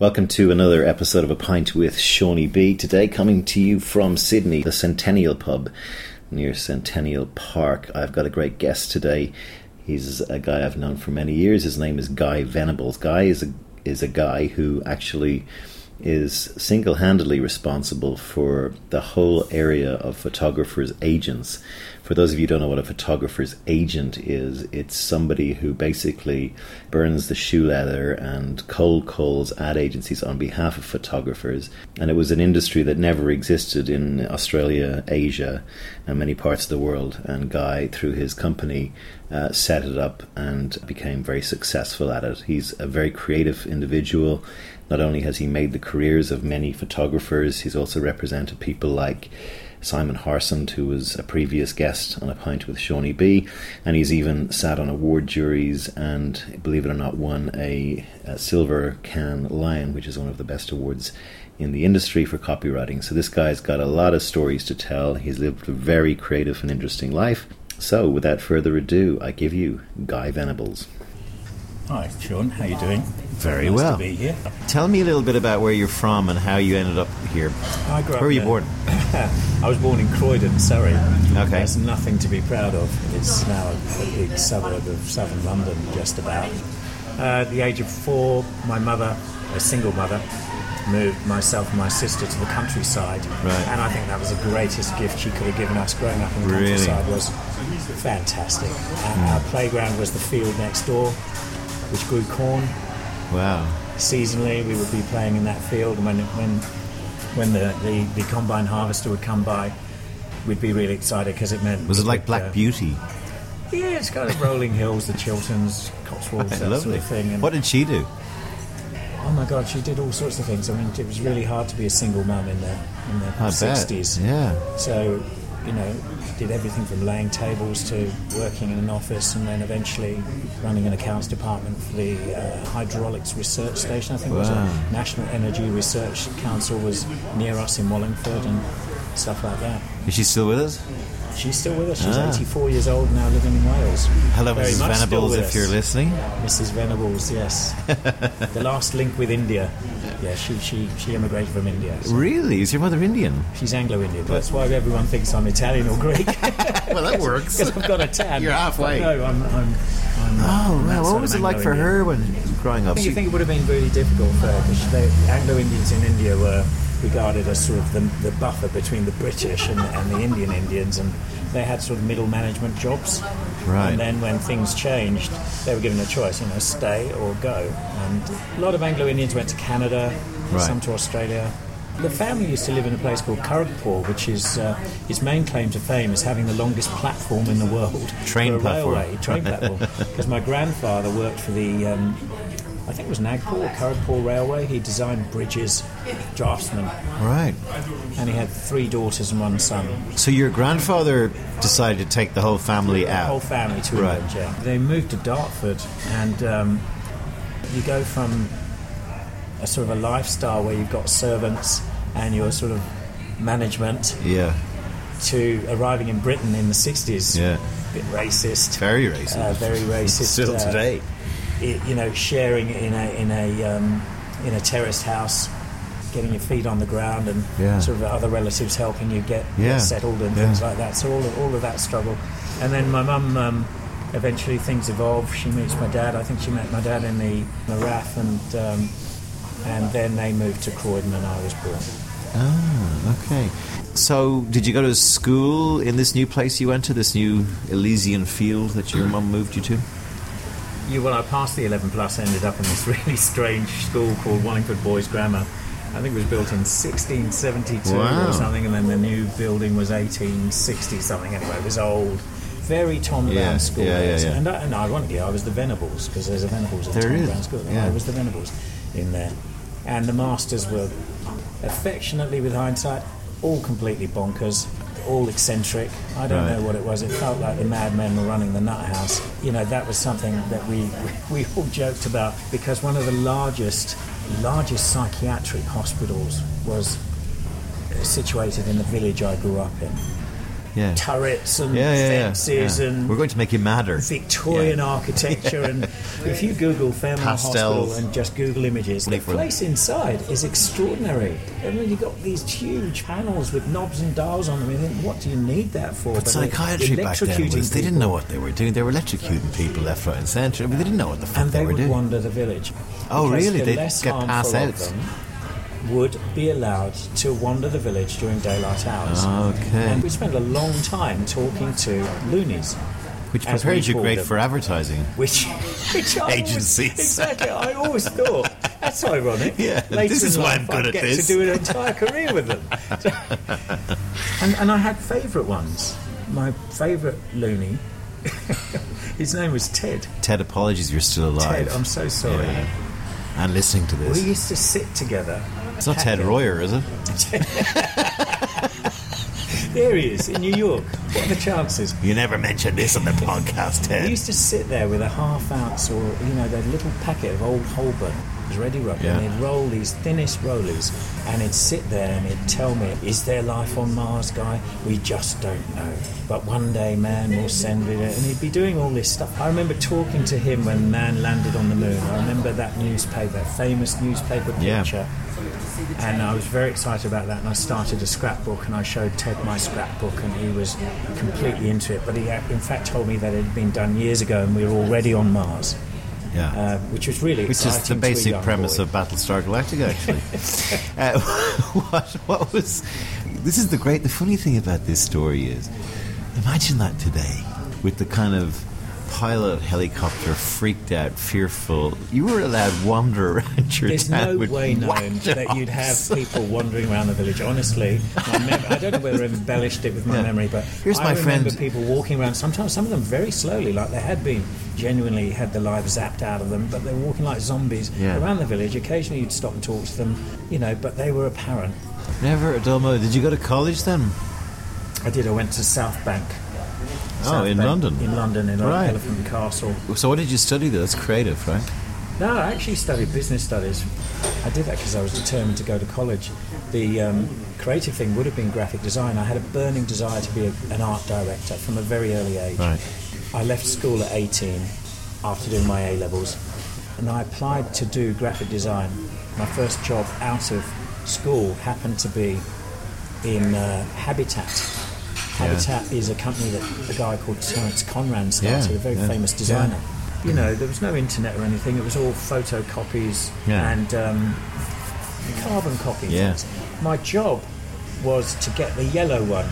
Welcome to another episode of A Pint with Seaniebee. Today, coming to you from Sydney, the Centennial Pub near Centennial Park. I've got a great guest today. He's a guy I've known for many years. His name is Guy Venables. Guy is a is a guy who actually is single handedly responsible for the whole area of photographers' agents. For those of you who don't know what a photographer's agent is, it's somebody who basically burns the shoe leather and cold calls ad agencies on behalf of photographers. And it was an industry that never existed in Australia, Asia, and many parts of the world. And Guy, through his company, uh, set it up and became very successful at it. He's a very creative individual. Not only has he made the careers of many photographers, he's also represented people like Simon Harsent, who was a previous guest on A Pint with Seaniebee, and he's even sat on award juries and, believe it or not, won a, a Silver Cannes Lion, which is one of the best awards in the industry for copywriting. So this guy's got a lot of stories to tell. He's lived a very creative and interesting life. So, without further ado, I give you Guy Venables. Hi, Sean. How are you doing? Very nice well. To be here. Tell me a little bit about where you're from and how you ended up here. I grew up Where were you in- born? I was born in Croydon, Surrey. Okay. There's nothing to be proud of. It's now a, a big suburb of southern London, just about. Uh, at the age of four, my mother, a single mother, moved myself and my sister to the countryside. Right. And I think that was the greatest gift she could have given us growing up in the Really? countryside was fantastic. And Our playground was the field next door, which grew corn. Wow. seasonally we would be playing in that field and when when when the, the, the combine harvester would come by we'd be really excited because it meant Was it like Black uh, Beauty? yeah it's kind of rolling hills the Chilterns Cotswolds that Lovely. sort of thing and, What did she do? oh my god she did all sorts of things I mean it was really hard to be a single mum in the in the 60s. Yeah. so you know did everything from laying tables to working in an office and then eventually running an accounts department for the uh, hydraulics research station. I think it was a National Energy Research Council was near us in Wallingford and stuff like that. Is she still with us? She's still with us she's Ah. 84 years old now living in Wales Hello, Very Mrs. Venables, if you're listening. Mrs. Venables yes the last link with India yeah she, she, she immigrated from India so Really? Is your mother Indian? she's Anglo-Indian that's why everyone thinks I'm Italian or Greek well, that works. because I've got a tan. You're halfway. But no, I'm. I'm, I'm Oh, I'm that What was it like for her when growing up? Do you think it would have been really difficult for her? Because Anglo-Indians in India were regarded as sort of the, the buffer between the British and, and the Indian Indians, and they had sort of middle management jobs. Right. And then when things changed, they were given a choice, you know, stay or go. And a lot of Anglo-Indians went to Canada, Right. some to Australia. The family used to live in a place called Kharagpur, which is uh, its main claim to fame is having the longest platform in the world. Train for a platform. Railway, train platform. Because my grandfather worked for the, um, I think it was Nagpur Kharagpur Railway. He designed bridges, draftsman, Right. and he had three daughters and one son. So your grandfather decided to take the whole family out? The whole family to Right. England. Yeah. They moved to Dartford, and um, you go from a sort of a lifestyle where you've got servants and your sort of management Yeah. to arriving in Britain in the 60s. Yeah. A bit racist. Very racist. Uh, very racist. Still uh, today. It, you know, sharing in a in a um, in a terraced house, getting your feet on the ground, and Yeah. sort of other relatives helping you get, Yeah. get settled and Yeah. things like that. So all of, all of that struggle, and then my mum. Um, eventually, things evolve. She meets my dad. I think she met my dad in the, RAF, and um, and then they moved to Croydon, and I was born. Ah, okay. So, did you go to school in this new place you went to, this new Elysian field that your mum moved you to? You, well, I passed the 11 plus, ended up in this really strange school called Wallingford Boys Grammar. I think it was built in 1672 Wow. or something, and then the new building was 1860 something. Anyway, it was old. Very Tom Brown school. yeah, yeah, yeah. And, I, and ironically, I was the Venables because there's a Venables at There Tom is, Brown School. yeah. I was the Venables in there, and the masters were affectionately, with hindsight, all completely bonkers, all eccentric. I don't Right. know what it was. It felt like the madmen were running the nut house. You know, that was something that we we all joked about because one of the largest largest psychiatric hospitals was situated in the village I grew up in. Yeah. turrets and Yeah, yeah, fences and We're going to make you madder. Victorian architecture. And if you Google Fair Mile Hospital and just Google images, the place inside is extraordinary. I mean, you've got these huge panels with knobs and dials on them. You think, what do you need that for? But they're psychiatry back then was they didn't know what they were doing. They were electrocuting people left, right, and centre. I mean, they didn't know what the fuck and they, were would doing. wander the village. Oh, really? The They'd get harmful out. of them would be allowed to wander the village during daylight hours. Okay. And we spent a long time talking to loonies. Which prepared you great them. for advertising. Which, which I always- Agencies. exactly. I always thought that's ironic. Yeah, Later this is why life, I'm good I'd at get this. To do an entire career with them. and, and I had favourite ones. My favourite loony. his name was Ted. Ted, apologies, you're still alive. Ted, I'm so sorry. Yeah. And listening to this, We used to sit together. It's not Ted Royer, is it? There he is in New York. What are the chances? You never mentioned this on the podcast, Ted. used to sit there with a half ounce or, you know, that little packet of old Holborn. Ready rubber. Yeah. And he'd roll these thinnest rollers and he'd sit there and he'd tell me, Is there life on Mars, guy? We just don't know. But one day man will send it. And he'd be doing all this stuff. I remember talking to him when man landed on the moon. I remember that newspaper, famous newspaper Yeah. Picture. And I was very excited about that, and I started a scrapbook, and I showed Ted my scrapbook, and he was completely into it. But he, in fact, told me that it had been done years ago, and we were already on Mars, Yeah. uh, which was really Which is the basic premise boy. of Battlestar Galactica, actually. uh, what, what was. This is the great. The funny thing about this story is imagine that today with the kind of pilot helicopter freaked out, fearful. You were allowed wander around your There's town no way known that you'd have people wandering around the village. Honestly, mem- I don't know whether I've embellished it with my Yeah. memory, but Here's I my remember friend- people walking around. Sometimes some of them very slowly, like they had been genuinely had the lives zapped out of them, but they were walking like zombies Yeah. around the village. Occasionally, you'd stop and talk to them, you know, but they were apparent. Never a dull moment. Did you go to college then? I did. I went to South Bank. Oh, South in Bank, London? In London, in Right. Elephant Castle. So what did you study there? That's creative, right? No, I actually studied business studies. I did that because I was determined to go to college. The um, creative thing would have been graphic design. I had a burning desire to be a, an art director from a very early age. Right. I left school at 18 after doing my A levels, and I applied to do graphic design. My first job out of school happened to be in uh, Habitat. Habitat is a company that a guy called Terence Conran started, Yeah, a very yeah, famous designer. You know, there was no internet or anything. It was all photocopies Yeah. and um, carbon copies. Yeah. My job was to get the yellow one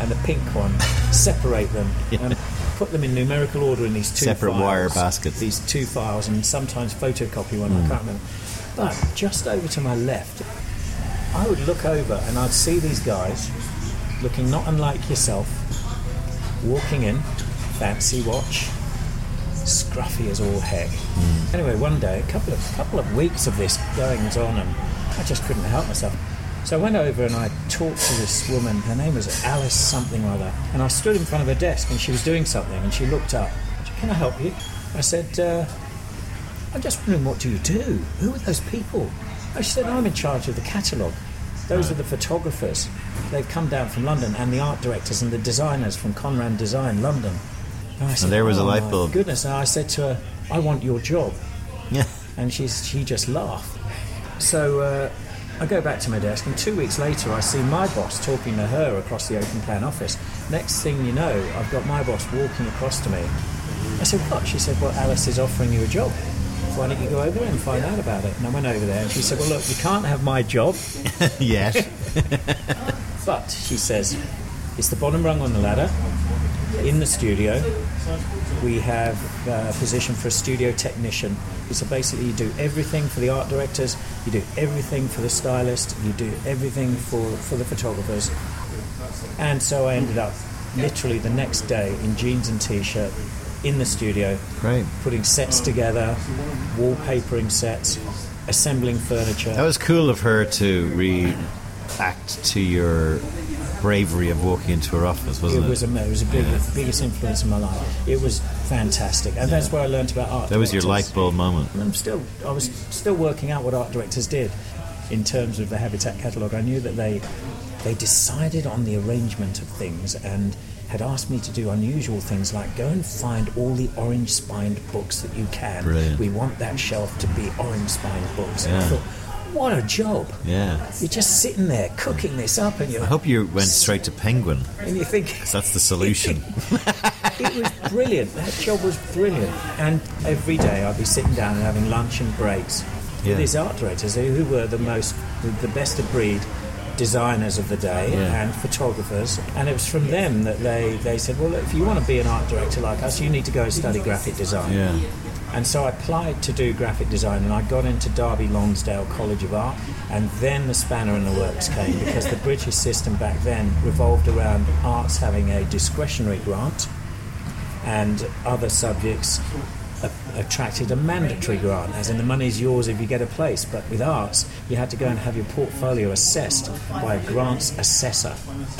and the pink one, separate them, and put them in numerical order in these two Separate files, wire baskets. Hmm. These two files, and sometimes photocopy one. I can't remember. But just over to my left, I would look over and I'd see these guys looking not unlike yourself, walking in, fancy watch, scruffy as all heck. Hmm. Anyway, one day, a couple of couple of weeks of this goings on, and I just couldn't help myself. So I went over and I talked to this woman. Her name was Alice something or other, and I stood in front of her desk, and she was doing something, and she looked up. Can I help you? I said, uh, I'm just wondering, what do you do? Who are those people? Oh, she said, I'm in charge of the catalogue. Those are the photographers. They've come down from London, and the art directors and the designers from Conran Design London. And said, there was a "Oh, light bulb." Goodness! And I said to her, "I want your job," Yeah. and she's she just laughed. So uh, I go back to my desk, and two weeks later, I see my boss talking to her across the open plan office. Next thing you know, I've got my boss walking across to me. I said, "What?" She said, "Well, Alice is offering you a job. Why don't you go over there and find out about it?" And I went over there, and she said, "Well, look, you can't have my job." Yes. But she says it's the bottom rung on the ladder. In the studio, we have a position for a studio technician. So basically, you do everything for the art directors, you do everything for the stylist, you do everything for, for the photographers. And so I ended up literally the next day in jeans and t-shirt in the studio, Great. putting sets oh. together, wallpapering sets, assembling furniture. That was cool of her to react to your bravery of walking into her office, wasn't It it? was a, it was a big, biggest influence in my life. It was fantastic, and that's where I learned about art. that was your directors. light bulb moment. And I'm still, I was still working out what art directors did in terms of the Habitat catalogue. I knew that they they decided on the arrangement of things and had asked me to do unusual things like go and find all the orange spined books that you can. Brilliant. We want that shelf to be orange spined books. And I Yeah. thought, what a job. Yeah. You're just sitting there cooking this up and you're I hope you went straight to Penguin. and you think That's the solution. it was brilliant. That job was brilliant. And every day I'd be sitting down and having lunch and breaks Yeah. with these art directors who who were the most, the best of breed designers of the day Yeah. and photographers. And it was from them that they, they said, well, if you want to be an art director like us, you need to go and study graphic design. Yeah. And so I applied to do graphic design, and I got into Derby Lonsdale College of Art, and then the spanner in the works came because the British system back then revolved around arts having a discretionary grant, and other subjects attracted a mandatory grant, as in the money's yours if you get a place. But with arts, you had to go and have your portfolio assessed by a grants assessor.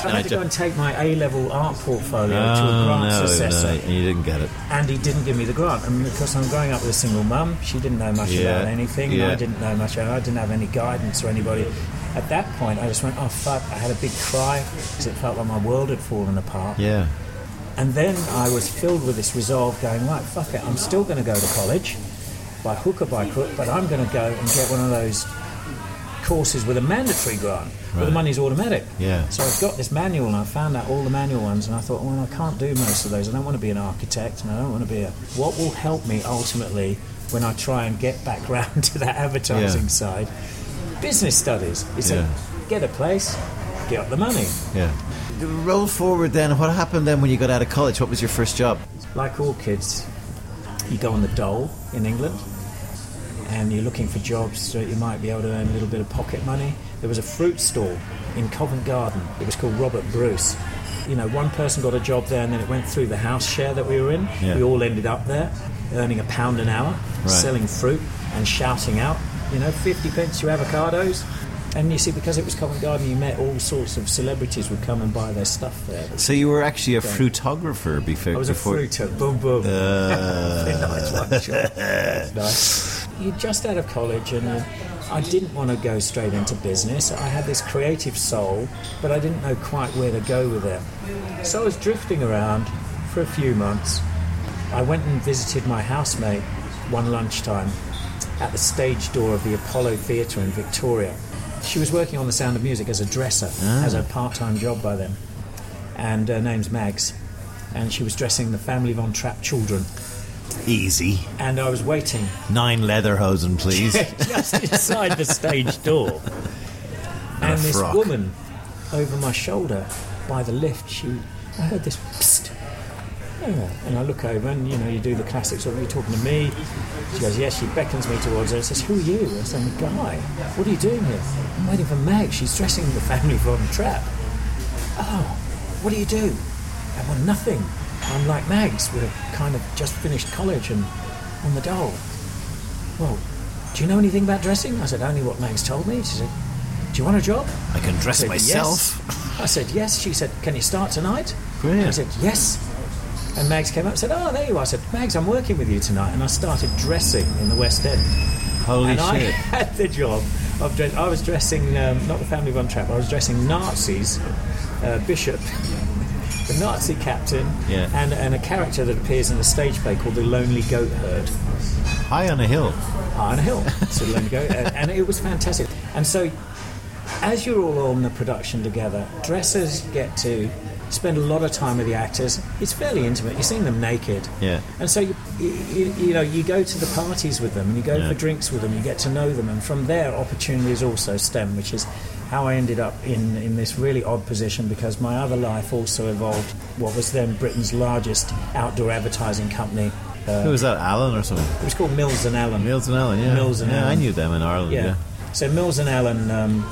I I had to go and take my A level art portfolio to a Oh, grants no, assessor no, and you didn't get it. and he didn't give me the grant. And because I'm growing up with a single mum, she didn't know much Yeah, about anything. yeah. I didn't know much. about I didn't have any guidance or anybody. At that point, I just went, oh fuck! I had a big cry because it felt like my world had fallen apart. Yeah. And then I was filled with this resolve, going, right, fuck it, I'm still going to go to college, by hook or by crook, but I'm going to go and get one of those courses with a mandatory grant, where the money's automatic. Yeah. So I've got this manual, and I found out all the manual ones, and I thought, well, I can't do most of those. I don't want to be an architect, and I don't want to be a. What will help me ultimately when I try and get back round to that advertising Yeah. side? Business studies. Said, Yeah. get a place, get up the money. Yeah. Roll forward then. What happened then when you got out of college? What was your first job? like all kids, you go on the dole in England and you're looking for jobs so that you might be able to earn a little bit of pocket money. There was a fruit stall in Covent Garden. It was called Robert Bruce. You know, one person got a job there and then it went through the house share that we were in. Yeah. We all ended up there earning a pound an hour, Right. selling fruit and shouting out, you know, 50 pence your avocados. And you see, because it was Covent Garden, you met all sorts of celebrities would come and buy their stuff there. So you were actually a fruitographer before. I was a before, fruiter. Boom, boom. Uh, nice one, nice. You're just out of college, and uh, I didn't want to go straight into business. I had this creative soul, but I didn't know quite where to go with it. So I was drifting around for a few months. I went and visited my housemate one lunchtime at the stage door of the Apollo Theatre in Victoria. She was working on The Sound of Music as a dresser, ah. as a part-time job by then, and her name's Mags, and she was dressing the family Von Trapp children. easy. And I was waiting Nine leather hosen, please. just inside the stage door. And And this woman over my shoulder by the lift, she, I heard this psst. Oh, And I look over, and you know, you do the classics. Of, Are you talking to me? She goes, yes. She beckons me towards her and says, "Who are you?" I said, guy. What are you doing here?" "I'm waiting for Meg. She's dressing the family Von Trapp." Oh, what do you do? I well, nothing. I'm like Mags. We're kind of just finished college and on the dole. Well, do you know anything about dressing? I said, only what Mags told me. She said, do you want a job? I can dress I said, myself. Yes. I said, yes. She said, can you start tonight? Brilliant. I said, yes. And Mags came up and said, oh, there you are. I said, Mags, I'm working with you tonight. And I started dressing in the West End. Holy and I had the job of dress- I was dressing, um, not the family Von Trapp, I was dressing Nazis, uh, Bishop, the Nazi captain, Yeah. and, and a character that appears in a stage play called the Lonely Goat Herd. High on a hill. High on a hill. So Lonely Goat, and, and it was fantastic. And so, as you're all on the production together, dressers get to spend a lot of time with the actors. It's fairly intimate. You're seeing them naked. Yeah. And so you, you, you know you go to the parties with them and you go Yeah. for drinks with them. You get to know them, and from there opportunities also stem, which is how I ended up in in this really odd position because my other life also involved what was then Britain's largest outdoor advertising company. Uh, Who was that? Allen or something? it was called Mills and Allen. Mills and Allen. Yeah. Mills and yeah, I knew them in Ireland. Yeah. Yeah. So Mills and Allen um,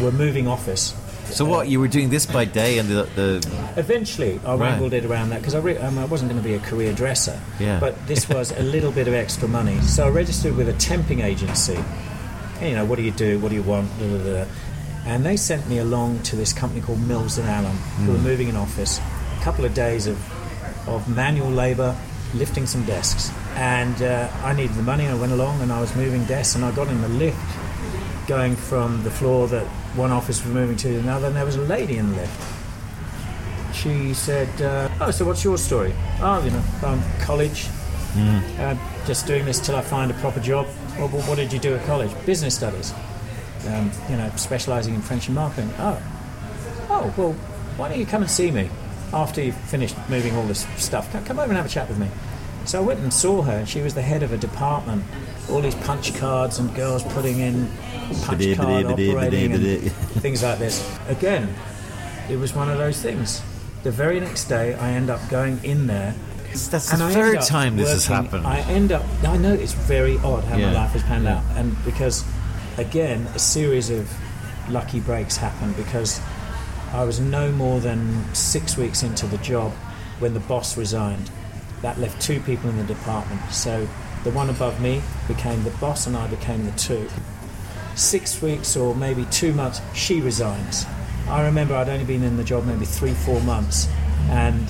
were moving office. So what? You were doing this by day, and the, the Eventually, I Right. wrangled it around that because I, re- um, I wasn't going to be a career dresser. Yeah. But this was a little bit of extra money. So I registered with a temping agency. And, you know, what do you do? What do you want? Da, da, da. And they sent me along to this company called Mills and Allen, who were moving an office. A couple of days of, of manual labour, lifting some desks. And uh, I needed the money. And I went along and I was moving desks and I got in the lift going from the floor that one office was moving to another, and there was a lady in the lift. She said, uh, "Oh, so what's your story? Oh, you know, I'm college, uh, just doing this till I find a proper job. Well, what did you do at college? Business studies. Um, you know, specialising in French and marketing. Oh, oh, well, why don't you come and see me after you've finished moving all this stuff? Come, come over and have a chat with me. So I went and saw her, and she was the head of a department. All these punch cards and girls putting in card operating and things like this. Again, it was one of those things. The very next day, I end up going in there. That's and the I third time this has happened. I end up. I know it's very odd how Yeah. my life has panned Yeah. out, and because again, a series of lucky breaks happened because I was no more than six weeks into the job when the boss resigned. That left two people in the department. So the one above me became the boss, and I became the two. Six weeks or maybe two months, she resigns. I remember I'd only been in the job maybe three, four months, and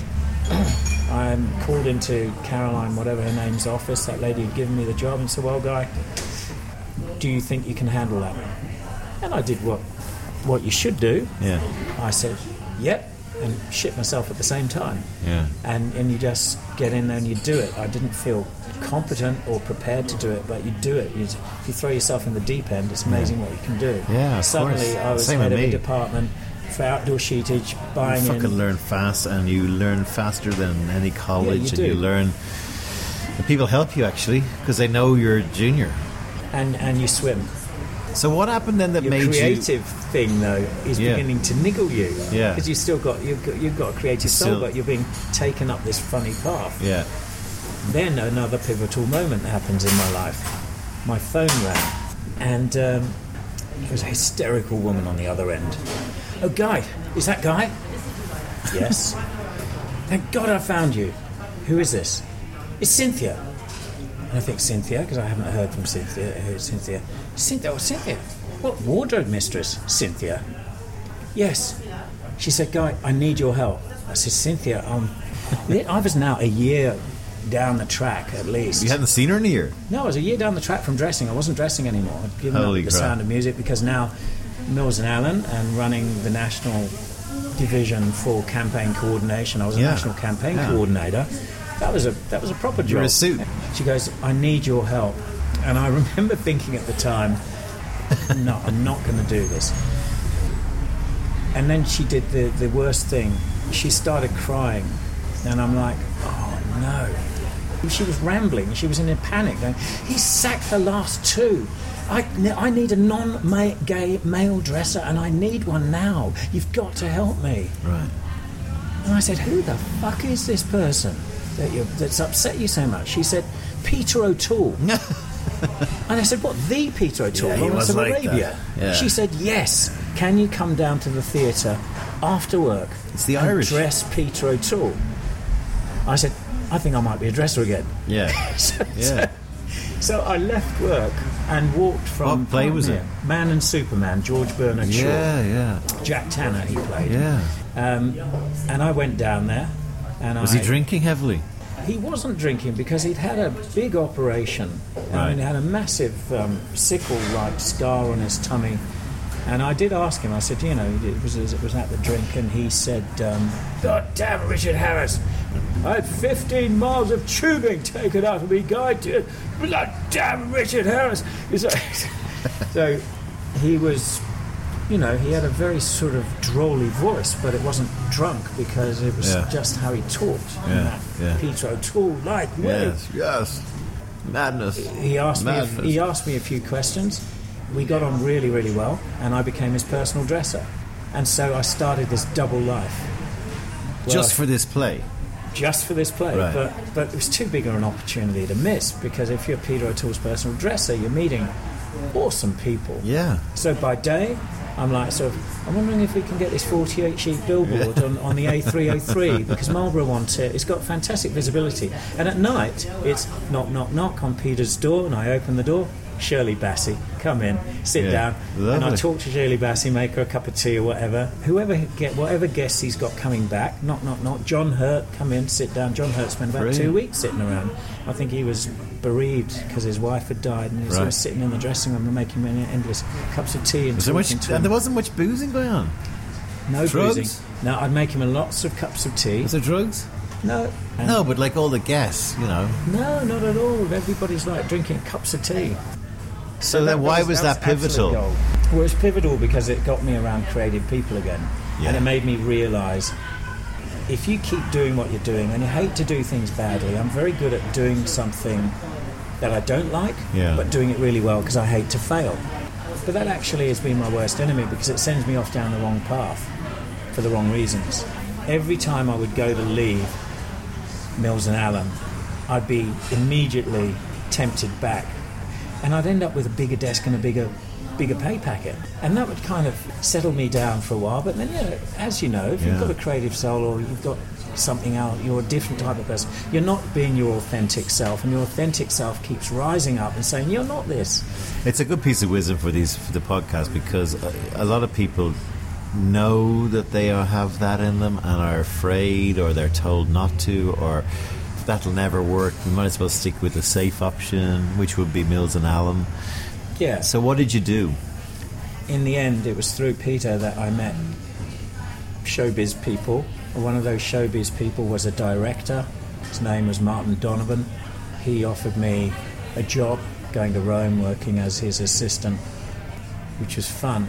I'm called into Caroline, whatever her name's office. That lady had given me the job and said, "Well, guy, do you think you can handle that?" And I did what what you should do. yeah, I said, "Yep," and shit myself at the same time. yeah. And and you just get in there and you do it. I didn't feel competent or prepared to do it, but you do it. You, if you throw yourself in the deep end, it's amazing what you can do. Yeah, Suddenly, course. I was Same head of a department for outdoor sheetage, You buying fucking in. learn fast, and you learn faster than any college, yeah, you and do. you learn. And people help you actually because they know you're a junior. and and you swim. So what happened then that Your made creative thing though is Yeah. beginning to niggle you. Yeah. because you've still got you've got, you've got a creative soul, but you're being taken up this funny path. Yeah, Then another pivotal moment happens in my life. My phone rang, and um, there was a hysterical woman on the other end. Oh, Guy, is that Guy? Yes. Thank God I found you. Who is this? It's Cynthia. And I think Cynthia, because I haven't heard from Cynthia. Who's Cynthia? Cynthia, oh, Cynthia. What wardrobe mistress? Cynthia. Yes. She said, Guy, I need your help. I said, Cynthia, um, I was now a year down the track at least. you hadn't seen her in a year. No, I was a year down the track from dressing. I wasn't dressing anymore. I'd given Holy up the crap. sound of music because now Mills and Allen and running the national division for campaign coordination. I was a Yeah. national campaign Yeah. coordinator. That was a that was a proper job. You're a suit. She goes, I need your help. And I remember thinking at the time, no, I'm not going to do this. And then she did the, the worst thing. She started crying. And I'm like, oh no. She was rambling. She was in a panic. Going, he sacked the last two. I, I need a non gay male dresser and I need one now. You've got to help me. Right. And I said, Who the fuck is this person that that's upset you so much? She said, Peter O'Toole. and I said, What, the Peter O'Toole? Yeah, Lawrence of like Arabia? Yeah. She said, Yes. Can you come down to the theatre after work It's the and Irish. dress Peter O'Toole? I said, I think I might be a dresser again. Yeah. so, Yeah. so I left work and walked from. What play was it? Man and Superman, George Bernard Shaw. Yeah, yeah, Jack Tanner, he played. yeah. Um, and I went down there. And Was I, he drinking heavily? He wasn't drinking because he'd had a big operation. I Right. mean, he had a massive um, sickle-like scar on his tummy. And I did ask him. I said, you know, it was it was at the drink, and he said, um, "God damn, Richard Harris! I had 15 miles of tubing taken out of me, guy. Blood damn, Richard Harris!" Like- so he was you know, he had a very sort of drolly voice, but it wasn't drunk because it was Yeah. just how he talked. Yeah, yeah. Peter O'Toole like way. Yes, yes. Madness. He asked me. Madness. If, he asked me a few questions. We got on really, really well, and I became his personal dresser. And so I started this double life. Just for this play. just for this play, Right. but but it was too big of an opportunity to miss because if you're Peter O'Toole's personal dresser, you're meeting awesome people. Yeah. So by day, I'm like, sort of, I'm wondering if we can get this 48 sheet billboard on, on the A303 because Marlboro wants it. It's got fantastic visibility. And at night, it's knock, knock, knock on Peter's door, and I open the door. Shirley Bassey, come in, sit Yeah, down, and I lovely. talk to Shirley Bassey, make her a cup of tea or whatever. Whoever get whatever guests he's got coming back, knock knock knock. John Hurt, come in, sit down. John Hurt spent about Brilliant. two weeks sitting around. I think he was bereaved because his wife had died, and he was Right. sitting in the dressing room and making many endless cups of tea and Was there much? And there wasn't much boozing going on. no drugs? boozing. No, I'd make him lots of cups of tea. Was there drugs? No, No, but like all the guests, you know. no, not at all. Everybody's like drinking cups of tea. So, then, why was that, absolute pivotal? Well, it was pivotal because it got me around creative people again, Yeah. and it made me realise if you keep doing what you're doing, and you hate to do things badly. I'm very good at doing something that I don't like, Yeah. but doing it really well because I hate to fail. But that actually has been my worst enemy because it sends me off down the wrong path for the wrong reasons. Every time I would go to leave Mills and Allen, I'd be immediately tempted back, and I'd end up with a bigger desk and a bigger, bigger pay packet, and that would kind of settle me down for a while. But then, you know, as you know, if Yeah. you've got a creative soul or you've got something out, you're a different type of person. You're not being your authentic self, and your authentic self keeps rising up and saying, "You're not this." It's a good piece of wisdom for these for the podcast because a, a lot of people know that they are, have that in them and are afraid or they're told not to or that'll never work. You might as well stick with the safe option, which would be Mills and Allen. Yeah. So what did you do? in the end, it was through Peter that I met showbiz people. One of those showbiz people was a director. His name was Martin Donovan. He offered me a job going to Rome working as his assistant, which was fun.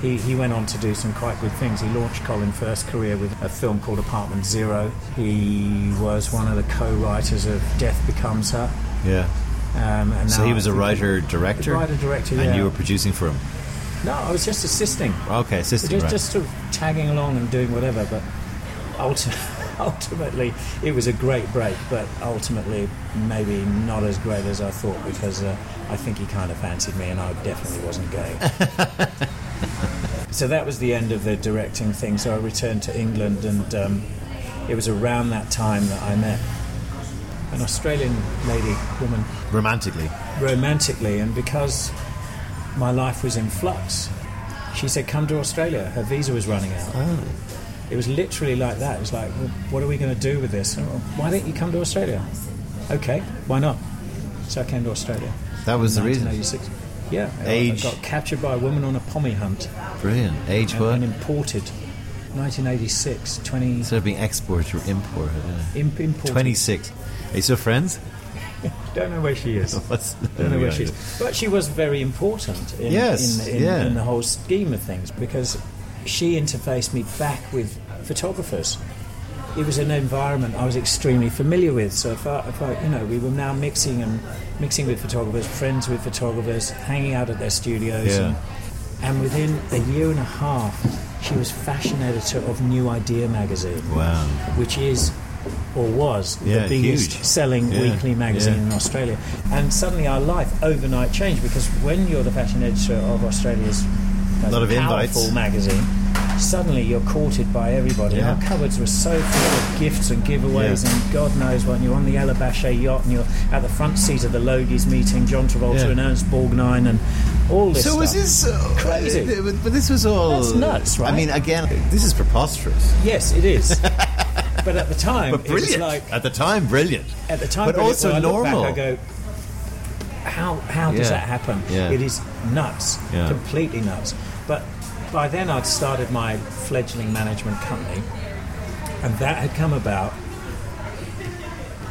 He, he went on to do some quite good things. He launched Colin Firth's career with a film called Apartment Zero. He was one of the co-writers of Death Becomes Her. Yeah. Um, and So he was a writer director, Writer director, and you were producing for him. No, I was just assisting. Okay, assisting. just, right. just sort of tagging along and doing whatever. But ultimately, it was a great break. But ultimately, maybe not as great as I thought because uh, I think he kind of fancied me, and I definitely wasn't going. so that was the end of the directing thing. So I returned to England, and um, it was around that time that I met an Australian lady, woman, romantically. romantically, and because my life was in flux, she said, "Come to Australia." Her visa was running out. Oh. It was literally like that. It was like, well, "What are we going to do with this? Oh, Why don't you come to Australia?" Okay, why not? So I came to Australia. That was the reason. 1986. Yeah, Age? I got captured by a woman on a pommy hunt Brilliant. Age and, what? and imported. 1986, 20 Instead of being exported or imported. Yeah. imp- imported. 26. Are you still friends? Don't know where she is. Don't know where she is. But she was very important in, Yes, in, in, yeah. in the whole scheme of things because she interfaced me back with photographers. It was an environment I was extremely familiar with. So if I, if I, you know, we were now mixing and mixing with photographers, friends with photographers, hanging out at their studios, Yeah. and, and within a year and a half, she was fashion editor of New Idea magazine Wow. which is or was Yeah, the biggest huge. selling Yeah, weekly magazine yeah. in Australia. And suddenly our life overnight changed because when you're the fashion editor of Australia's most Lot of powerful invites. magazine, suddenly you're courted by everybody. Yeah. Our cupboards were so full of gifts and giveaways Yeah. and God knows what. You're on the Ella yacht and you're at the front seat of the Logies meeting John Travolta Yeah. and Ernest Borgnine and all this So stuff. was this uh, Crazy. uh, But, but this was all That's nuts, right? I mean, again, this is preposterous, Yes, it is. but at the time, but it was brilliant. like At the time, brilliant. at the time, But brilliant. also when I normal. Back, I go, how how does Yeah. that happen? Yeah. It is nuts, Yeah. completely nuts. By then, I'd started my fledgling management company, and that had come about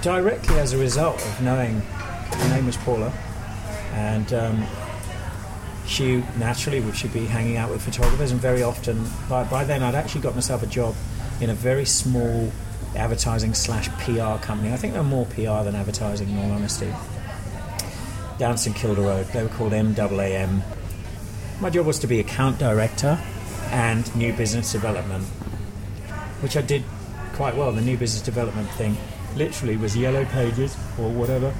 directly as a result of knowing her name was Paula, and um, she naturally would she be hanging out with photographers, and very often by, by then I'd actually got myself a job in a very small advertising slash PR company. I think they're more PR than advertising, in all honesty. Down St Kilda Road, they were called MAAM. My job was to be account director and new business development, which I did quite well. The new business development thing literally was yellow pages or whatever,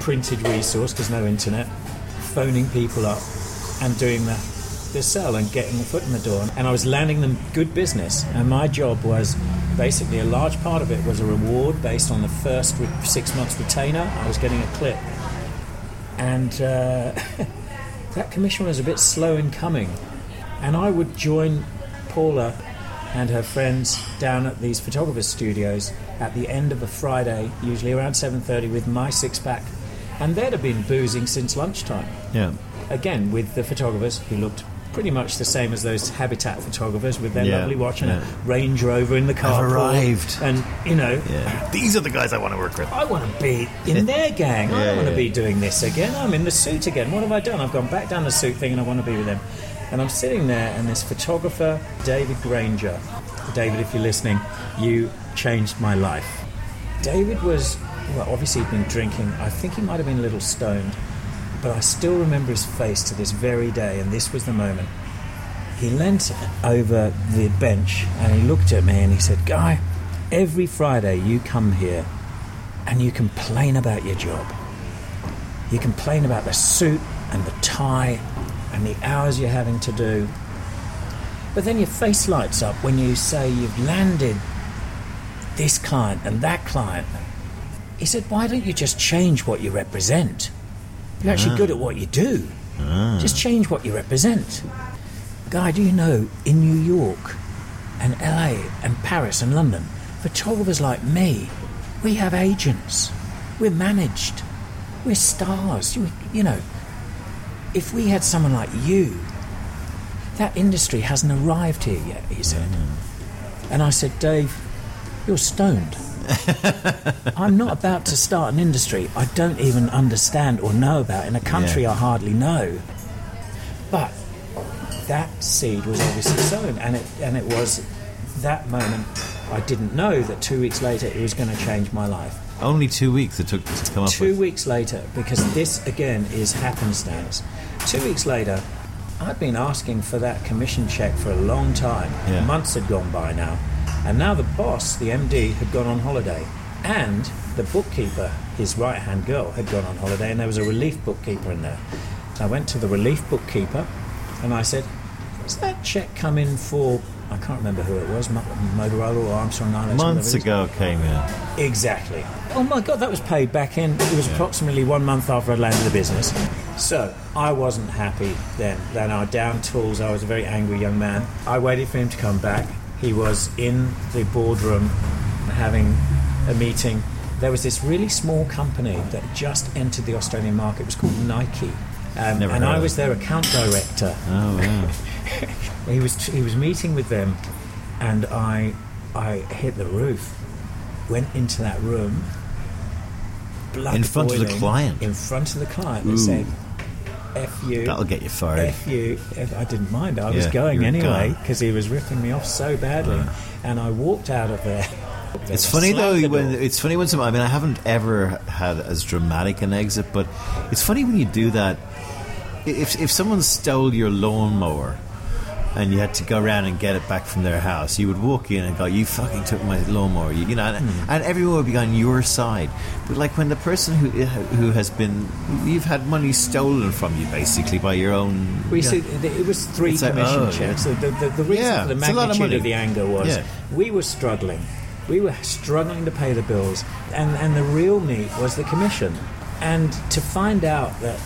printed resource because no internet, phoning people up and doing the, the sell and getting the foot in the door. And I was landing them good business. And my job was basically a large part of it was a reward based on the first six months retainer. I was getting a clip. and uh, that commission was a bit slow in coming. And I would join Paula and her friends down at these photographers' studios at the end of a Friday, usually around 7:30, with my six-pack, and they'd have been boozing since lunchtime. Yeah. Again, with the photographers who looked pretty much the same as those habitat photographers with their Yeah, lovely watch and yeah. a Range Rover in the car. arrived. and you know, Yeah. These are the guys I want to work with. I want to be in their gang. I don't want to yeah. be doing this again. I'm in the suit again. What have I done? I've gone back down the suit thing and I want to be with them. And I'm sitting there, and this photographer, David Granger. David, if you're listening, you changed my life. David was, well, obviously he'd been drinking. I think he might have been a little stoned, but I still remember his face to this very day, and this was the moment. He leant over the bench and he looked at me and he said, Guy, every Friday you come here and you complain about your job. You complain about the suit and the tie and the hours you're having to do. But then your face lights up when you say you've landed this client and that client. He said, Why don't you just change what you represent? You're actually ah. good at what you do. Ah. Just change what you represent. Guy, do you know in New York and LA and Paris and London, photographers like me, we have agents. We're managed. We're stars. You, you know, if we had someone like you, that industry hasn't arrived here yet, he said. Mm. And I said, Dave, you're stoned. I'm not about to start an industry I don't even understand or know about in a country Yeah. I hardly know. But that seed was obviously sown, and it and it was that moment. I didn't know that two weeks later it was going to change my life. Only two weeks it took to come up Two with. weeks later, because this again is happenstance. Two weeks later, I'd been asking for that commission check for a long time. Yeah. Months had gone by now, and now the boss, the MD, had gone on holiday, and the bookkeeper, his right-hand girl, had gone on holiday, and there was a relief bookkeeper in there. I went to the relief bookkeeper, and I said, "Has that check come in for?" I can't remember who it was, Motorola or Armstrong Islands. Months whatever it is. ago came in. Exactly. Oh my God, that was paid back in. It was approximately one month after I'd landed the business. So I wasn't happy then. Then I down tools. I was a very angry young man. I waited for him to come back. He was in the boardroom having a meeting. There was this really small company that just entered the Australian market. It was called Nike. Um, and I was their account director. Oh, wow. He was he was meeting with them, and I I hit the roof, went into that room, In front of the client? in front of the client, Ooh. and said, "F you." That'll get you fired. F you. I didn't mind. I was going anyway because he was ripping me off so badly, and I walked out of there. It's funny though when it's funny when some. I mean, I haven't ever had as dramatic an exit, but it's funny when you do that. If if someone stole your lawnmower and you had to go around and get it back from their house, you would walk in and go, "You fucking took my lawnmower," you, you know, and, Hmm. and everyone would be on your side. But like when the person who who has been, you've had money stolen from you basically by your own. We you see, it was three It's like, commission oh, checks. yeah. The, the, the reason Yeah, for the lot of magnitude of, the anger was Yeah. we were struggling. We were struggling to pay the bills, and, and the real meat was the commission. And to find out that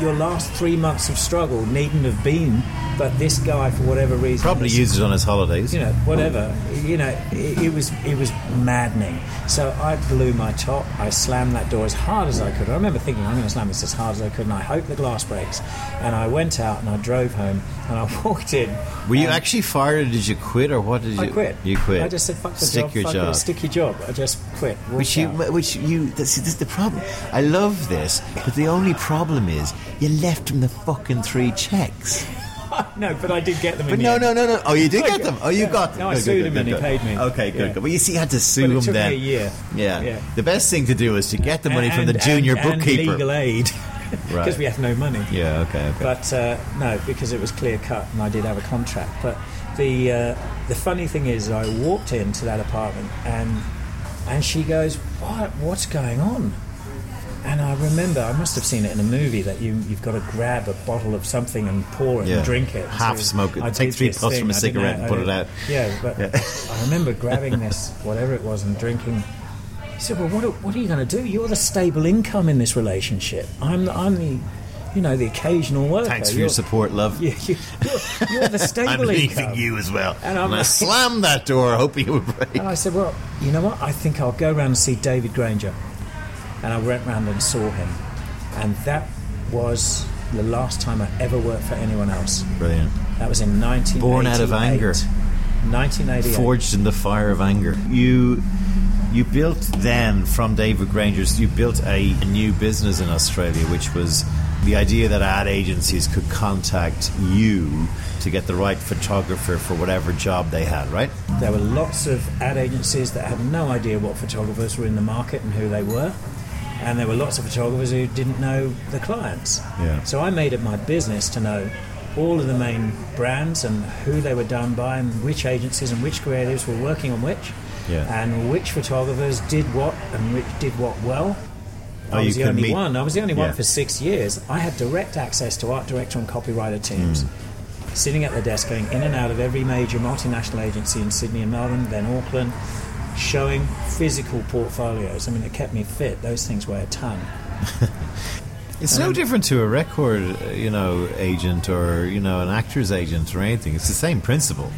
your last three months of struggle needn't have been, but this guy, for whatever reason, probably used it on his holidays. you know, whatever. You know, it, it was it was maddening. So I blew my top. I slammed that door as hard as I could. I remember thinking, I'm going to slam this as hard as I could, and I hope the glass breaks. And I went out and I drove home, and I walked in. Were you actually fired, or did you quit, or what did you? I quit. You quit. I just said, "Fuck the Stick job. your fuck job. It, stick your job." I just quit. Which you, out. which you, this, this is the problem. I love this, but the only problem is you left him the fucking three checks. no, but I did get them. But no, no, no, no. Oh, you did get them. Oh, you got them. No, I sued him and he paid me. Okay, good, good. Well, you see, you had to sue him took me then. a year. Yeah. Yeah. The best thing to do is to get the money from the junior bookkeeper. legal aid, because Right. we have no money. Yeah. Okay. Okay. But uh, no, because it was clear cut, and I did have a contract. But the uh, the funny thing is, I walked into that apartment, and and she goes, "What? What's going on?" And I remember, I must have seen it in a movie that you you've got to grab a bottle of something and pour it Yeah. and drink it. Half smoke it. I Take three puffs from a cigarette and put it out. Yeah, but I remember grabbing this, whatever it was, and drinking He said, "Well, what are, what are you going to do? You're the stable income in this relationship. I'm the, I'm the, you know, the occasional worker. Thanks for you're, your support, love. You, you, you're, you're the stable I'm leaving income. you as well. And And, I'm I slammed that door, hoping it would break. And I said, well, you know what? I think I'll go round and see David Granger. And I went round and saw him. And that was the last time I ever worked for anyone else. Brilliant. That was in 1988. Born out of anger. 1988. Forged in the fire of anger. You you built then from David Granger's. You built a, a new business in Australia, which was the idea that ad agencies could contact you to get the right photographer for whatever job they had. Right? There were lots of ad agencies that had no idea what photographers were in the market and who they were. And there were lots of photographers who didn't know the clients. Yeah. So I made it my business to know all of the main brands and who they were done by and which agencies and which creatives were working on which. Yeah. And which photographers did what and which did what well. Oh, I was the only meet- one. I was the only Yeah. one for six years. I had direct access to art director and copywriter teams Hmm. sitting at the desk, going in and out of every major multinational agency in Sydney and Melbourne, then Auckland, showing physical portfolios. I mean, it kept me fit. Those things weigh a ton. It's no different to a record, uh, you know, agent or you know an actor's agent or anything. It's the same principle.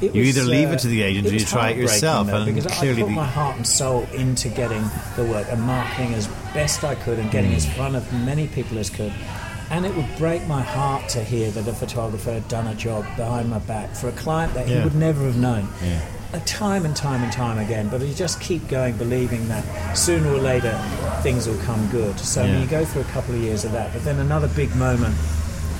You was, either leave uh, it to the agent or you try it yourself, though, and because clearly I put the- my heart and soul into getting the work and marketing as best I could and getting Hmm. as front of many people as could. And it would break my heart to hear that a photographer had done a job behind my back for a client that he would never have known. Yeah. Time and time and time again, but you just keep going, believing that sooner or later things will come good. So Yeah. you go through a couple of years of that, but then another big moment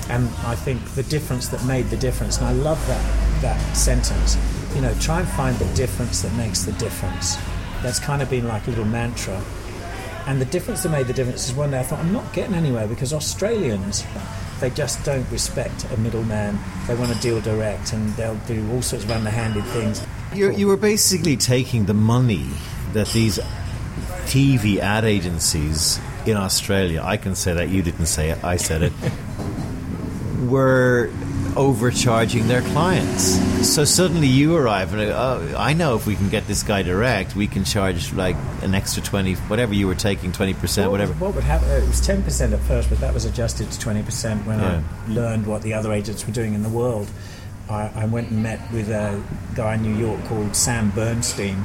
and I think the difference that made the difference, and I love that that sentence. You know, try and find the difference that makes the difference. That's kind of been like a little mantra. And the difference that made the difference is one day I thought I'm not getting anywhere because Australians, they just don't respect a middleman. They want to deal direct, and they'll do all sorts of underhanded things. You're, you were basically taking the money that these TV ad agencies in Australia, I can say that, you didn't say it, I said it, were overcharging their clients. So suddenly you arrive and, oh, I know if we can get this guy direct, we can charge like an extra 20, whatever you were taking, 20%, What- whatever. What would happen? It was ten percent at first, but that was adjusted to twenty percent when Yeah. I learned what the other agents were doing in the world. I, I went and met with a guy in New York called Sam Bernstein.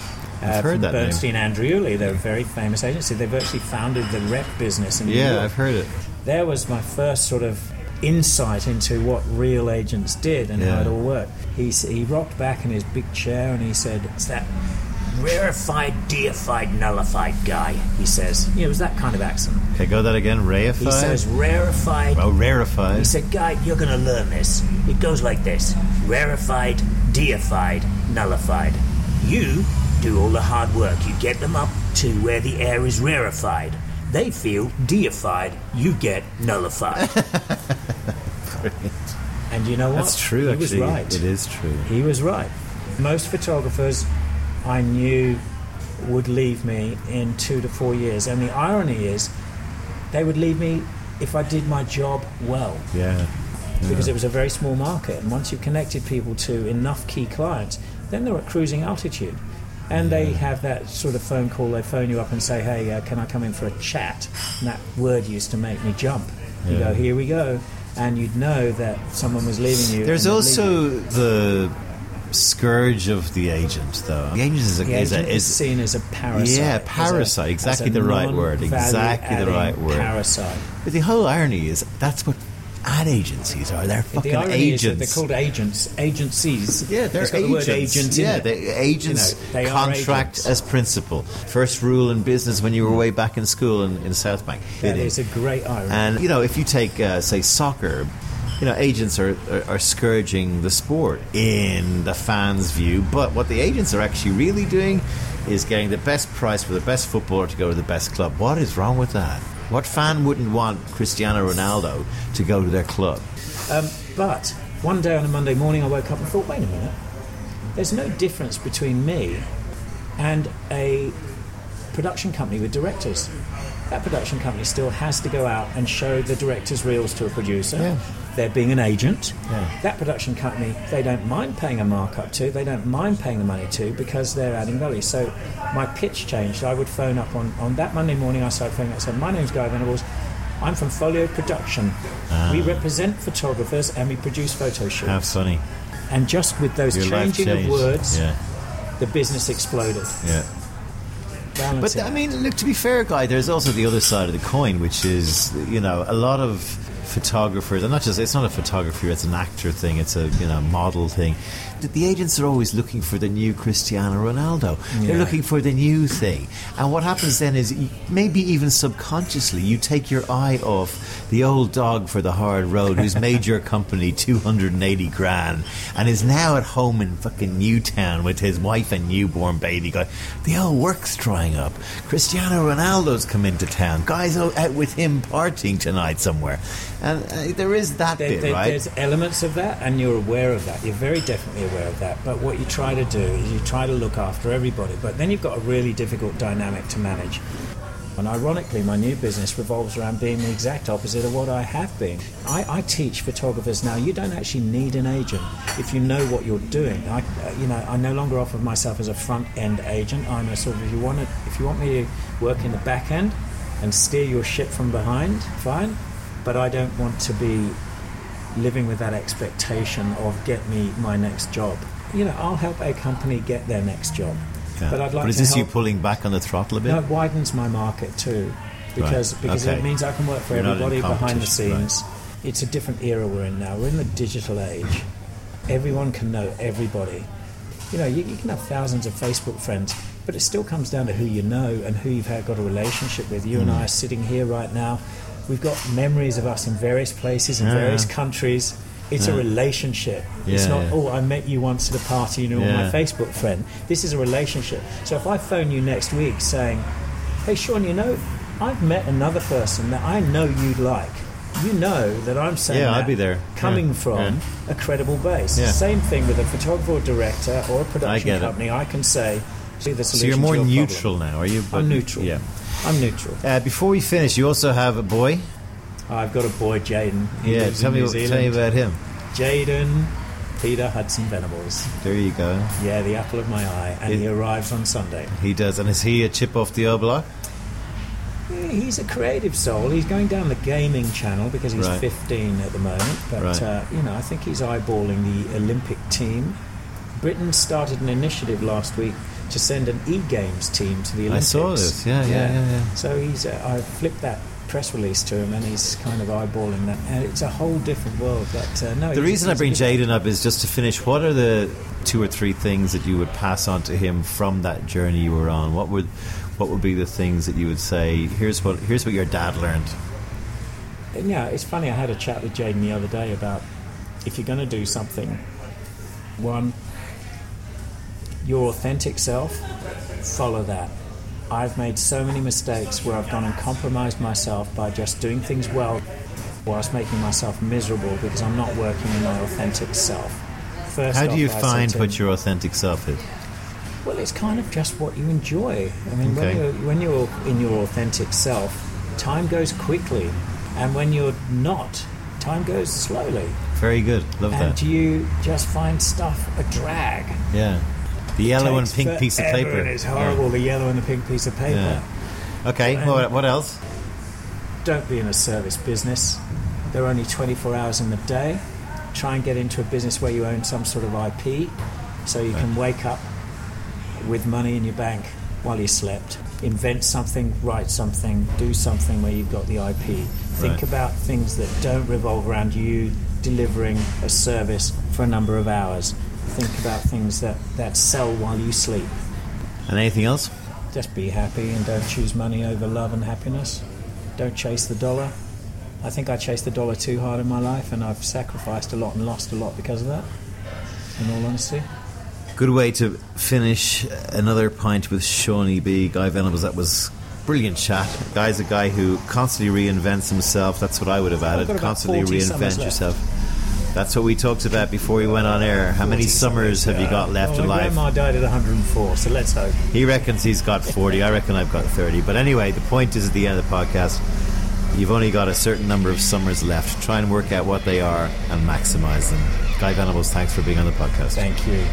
Uh, I've heard that name. Bernstein Andriulli. They're a very famous agency. They've actually founded the rep business in New Yeah, York. Yeah, I've heard it. There was my first sort of insight into what real agents did and how it all worked. He, he rocked back in his big chair and he said, It's that rarefied, deified, nullified guy, he says. You know, it was that kind of accent. Okay, go that again. Rarefied? He says, Rarefied. oh, rarefied. He said, Guy, you're going to learn this. It goes like this rarefied, deified, nullified. You do all the hard work. You get them up to where the air is rarefied. They feel deified. You get nullified. and you know what? That's true, He actually. was right. It is true. He was right. Most photographers I knew would leave me in two to four years. And the irony is, they would leave me if I did my job well Yeah. because it was a very small market. And once you've connected people to enough key clients, then they're at cruising altitude. And they have that sort of phone call, they phone you up and say, hey, uh, can I come in for a chat? And that word used to make me jump. You Yeah. go, here we go. And you'd know that someone was leaving you. There's and they'd leave you. also the scourge of the agent, though. The agent is a, The is, agent a, is is seen as a parasite. Yeah, as a- parasite, exactly the right word, exactly the right word. Parasite. But the whole irony is that's what ad agencies are. They're fucking the agents. they're called agents, agencies. yeah, they're It's got agents. the word agent in yeah, the agents You know, they contract agents. as principal. First rule in business when you were way back in school in, in South Bank. That is a great irony. And you know, if you take, uh, say, soccer, you know, agents are, are are scourging the sport in the fans' view. But what the agents are actually really doing is getting the best price for the best footballer to go to the best club. What is wrong with that? What fan wouldn't want Cristiano Ronaldo to go to their club? Um, but one day on a Monday morning, I woke up and thought, wait a minute, there's no difference between me and a production company with directors. That production company still has to go out and show the director's reels to a producer, Yeah. They're being an agent. Yeah. That production company, they don't mind paying a markup to, they don't mind paying the money to because they're adding value. So my pitch changed. I would phone up on, on that Monday morning, I started phoning up. I said, My name's Guy Venables. I'm from Folio Production. Ah. We represent photographers and we produce photo shoots. How funny. And just with those Your changing of words, Yeah, the business exploded. yeah. But. I mean, look, to be fair, Guy, there's also the other side of the coin, which is, you know, a lot of photographers, and not just, it's not a photographer, it's an actor thing, it's a, you know, model thing. The, the agents are always looking for the new Cristiano Ronaldo. They're looking for the new thing. And what happens then is, maybe even subconsciously, you take your eye off the old dog for the hard road who's made your company 280 grand and is now at home in fucking Newtown with his wife and newborn baby going, the old work's drying up. Cristiano Ronaldo's come into town. Guys out with him partying tonight somewhere. And uh, there is that There- bit, there- right? There's elements of that, and you're aware of that. You're very definitely aware of that. But what you try to do is you try to look after everybody. But then you've got a really difficult dynamic to manage. And ironically, my new business revolves around being the exact opposite of what I have been. I, I teach photographers now. You don't actually need an agent if you know what you're doing. I, uh, you know, I no longer offer myself as a front end agent. I'm a sort of if you want it, if you want me to work in the back end and steer your ship from behind, fine. But I don't want to be living with that expectation of get me my next job. You know, I'll help a company get their next job, Yeah. but I'd like But is to this you pulling back on the throttle a bit? no, it widens my market too, because Right, because okay. it means I can work for You're everybody behind the scenes. It's a different era we're in now. We're in the digital age. Everyone can know everybody. You know, you, you can have thousands of Facebook friends, but it still comes down to who you know and who you've had got a relationship with. You and Hmm. I are sitting here right now. We've got memories of us in various places in Yeah. various countries. It's a Yeah. relationship. it's not, yeah. oh, I met you once at a party you're Yeah. my Facebook friend. This is a relationship. So if I phone you next week saying, hey, Sean, you know, I've met another person that I know you'd like. You know that I'm saying Yeah, I'd be there. coming Yeah, from yeah. a credible base. Yeah. Same thing with a photographer or director or a I production it. company. I can say, see the solution so you're more neutral problem. now, are you? I'm neutral. Yeah. I'm neutral. Uh, before we finish, you also have a boy. I've got a boy, Jaden. Yeah, tell me, tell me about him. Jaden Peter Hudson Venables. There you go. Yeah, the apple of my eye. And It- he arrives on Sunday. He does, and is he a chip off the old block? Yeah, he's a creative soul. He's going down the gaming channel because he's Right. 15 at the moment. But Right. uh, you know, I think he's eyeballing the Olympic team. Britain started an initiative last week to send an e-games team to the Olympics. I saw this. Yeah, yeah, yeah, yeah. So he's. Uh, I flipped that press release to him, and he's kind of eyeballing that. And it's a whole different world. But uh, no, The reason I bring Jaden up is just to finish. What are the two or three things that you would pass on to him from that journey you were on? What would what would be the things that you would say? Here's what here's what your dad learned. And yeah, it's funny. I had a chat with Jaden the other day about if you're going to do something, one, your authentic self, follow that. I've made so many mistakes where I've gone and compromised myself by just doing things well whilst making myself miserable because I'm not working in my authentic self. First How do you said find to what your authentic self is? well, it's kind of just what you enjoy. I mean, Okay. when, you're, when you're in your authentic self, time goes quickly. And when you're not, time goes slowly. Very good. Love that. And you just find stuff a drag. Yeah. The yellow and pink piece of paper. And it's horrible, the yellow and the pink piece of paper. Yeah. Okay. What else? Don't be in a service business. There are only 24 hours in the day. Try and get into a business where you own some sort of IP so you can wake up with money in your bank while you slept. Invent something, write something, do something where you've got the IP. Think Right. about things that don't revolve around you delivering a service for a number of hours. Think about things that, that sell while you sleep. And anything else? Just be happy and don't choose money over love and happiness. Don't chase the dollar. I think I chased the dollar too hard in my life and I've sacrificed a lot and lost a lot because of that, in all honesty. Good way to finish another pint with Seaniebee. Guy Venables. That was brilliant chat. Guy's a guy who constantly reinvents himself. That's what I would have added. Constantly 40 summers reinvent yourself. That's what we talked about before we went on air. How many summers have you got left well, in my life? grandma died at 104, so let's hope. He reckons he's got 40. I reckon I've got 30. But anyway, the point is at the end of the podcast, You've only got a certain number of summers left. Try and work out what they are and maximize them. Guy Venables, thanks for being on the podcast. Thank you.